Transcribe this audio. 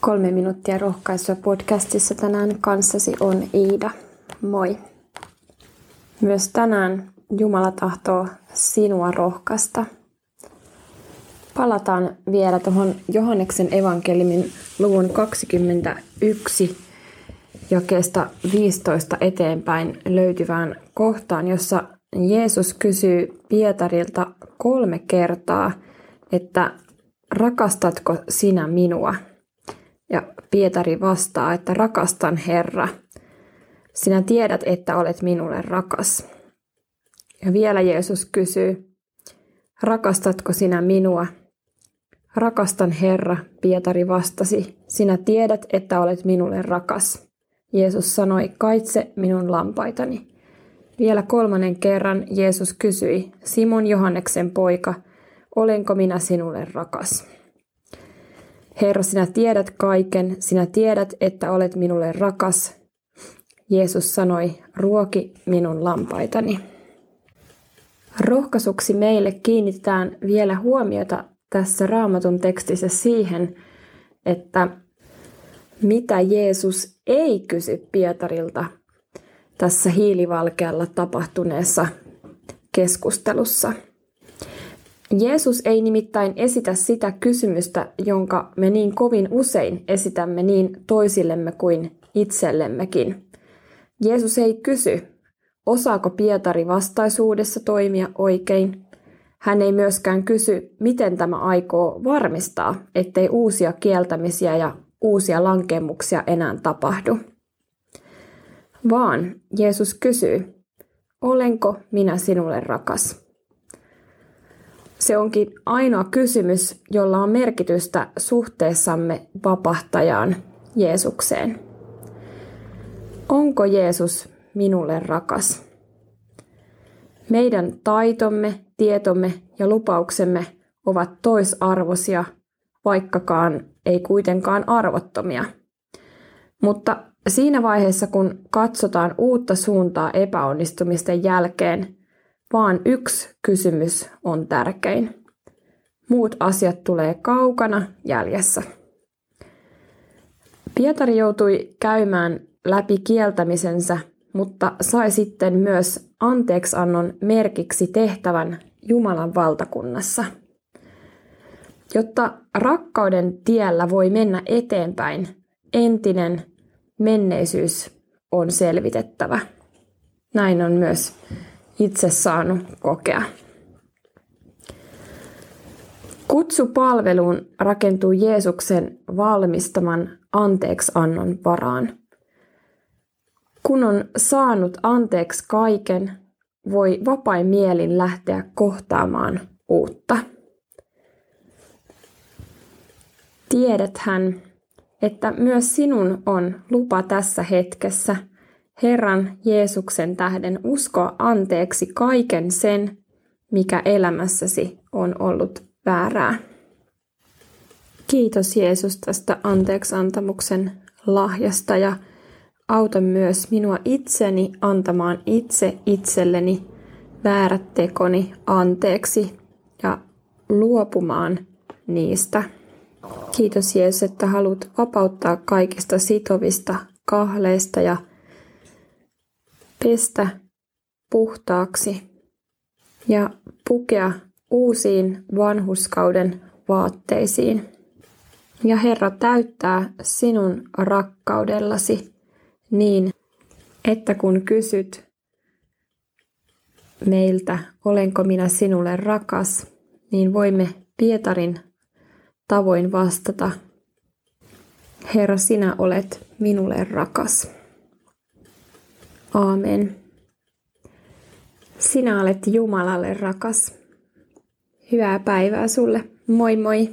Kolme minuuttia rohkaisua podcastissa tänään kanssasi on Iida. Moi. Myös tänään Jumala tahtoo sinua rohkaista. Palataan vielä tuohon Johanneksen evankeliumin luvun 21 jakeesta 15 eteenpäin löytyvään kohtaan, jossa Jeesus kysyy Pietarilta kolme kertaa, että rakastatko sinä minua? Pietari vastaa, että rakastan Herra. Sinä tiedät, että olet minulle rakas. Ja vielä Jeesus kysyy, rakastatko sinä minua? Rakastan Herra, Pietari vastasi, sinä tiedät, että olet minulle rakas. Jeesus sanoi, kaitse minun lampaitani. Vielä kolmannen kerran Jeesus kysyi, Simon Johanneksen poika, olenko minä sinulle rakas? Herra, sinä tiedät kaiken, sinä tiedät, että olet minulle rakas. Jeesus sanoi, ruoki minun lampaitani. Rohkaisuksi meille kiinnitetään vielä huomiota tässä raamatun tekstissä siihen, että mitä Jeesus ei kysy Pietarilta tässä hiilivalkealla tapahtuneessa keskustelussa – Jeesus ei nimittäin esitä sitä kysymystä, jonka me niin kovin usein esitämme niin toisillemme kuin itsellemmekin. Jeesus ei kysy, osaako Pietari vastaisuudessa toimia oikein. Hän ei myöskään kysy, miten tämä aikoo varmistaa, ettei uusia kieltämisiä ja uusia lankemuksia enää tapahdu. Vaan Jeesus kysyy, olenko minä sinulle rakas? Se onkin ainoa kysymys, jolla on merkitystä suhteessamme vapahtajaan Jeesukseen. Onko Jeesus minulle rakas? Meidän taitomme, tietomme ja lupauksemme ovat toisarvoisia, vaikkakaan ei kuitenkaan arvottomia. Mutta siinä vaiheessa, kun katsotaan uutta suuntaa epäonnistumisten jälkeen, vaan yksi kysymys on tärkein. Muut asiat tulee kaukana jäljessä. Pietari joutui käymään läpi kieltämisensä, mutta sai sitten myös anteeksannon merkiksi tehtävän Jumalan valtakunnassa. Jotta rakkauden tiellä voi mennä eteenpäin, entinen menneisyys on selvitettävä. Näin on myös itse saanut kokea. Kutsu palveluun rakentuu Jeesuksen valmistaman anteeksannon varaan. Kun on saanut anteeksi kaiken, voi vapain mielin lähteä kohtaamaan uutta. Tiedäthän, että myös sinun on lupa tässä hetkessä – Herran Jeesuksen tähden uskoa anteeksi kaiken sen, mikä elämässäsi on ollut väärää. Kiitos Jeesus tästä anteeksantamuksen lahjasta ja auta myös minua itseni antamaan itse itselleni väärät tekoni anteeksi ja luopumaan niistä. Kiitos Jeesus, että haluat vapauttaa kaikista sitovista kahleista ja pestä puhtaaksi ja pukea uusiin vanhuskauden vaatteisiin. Ja Herra täyttää sinun rakkaudellasi niin, että kun kysyt meiltä, olenko minä sinulle rakas, niin voimme Pietarin tavoin vastata, Herra, sinä olet minulle rakas. Aamen. Sinä olet Jumalalle rakas. Hyvää päivää sulle. Moi moi.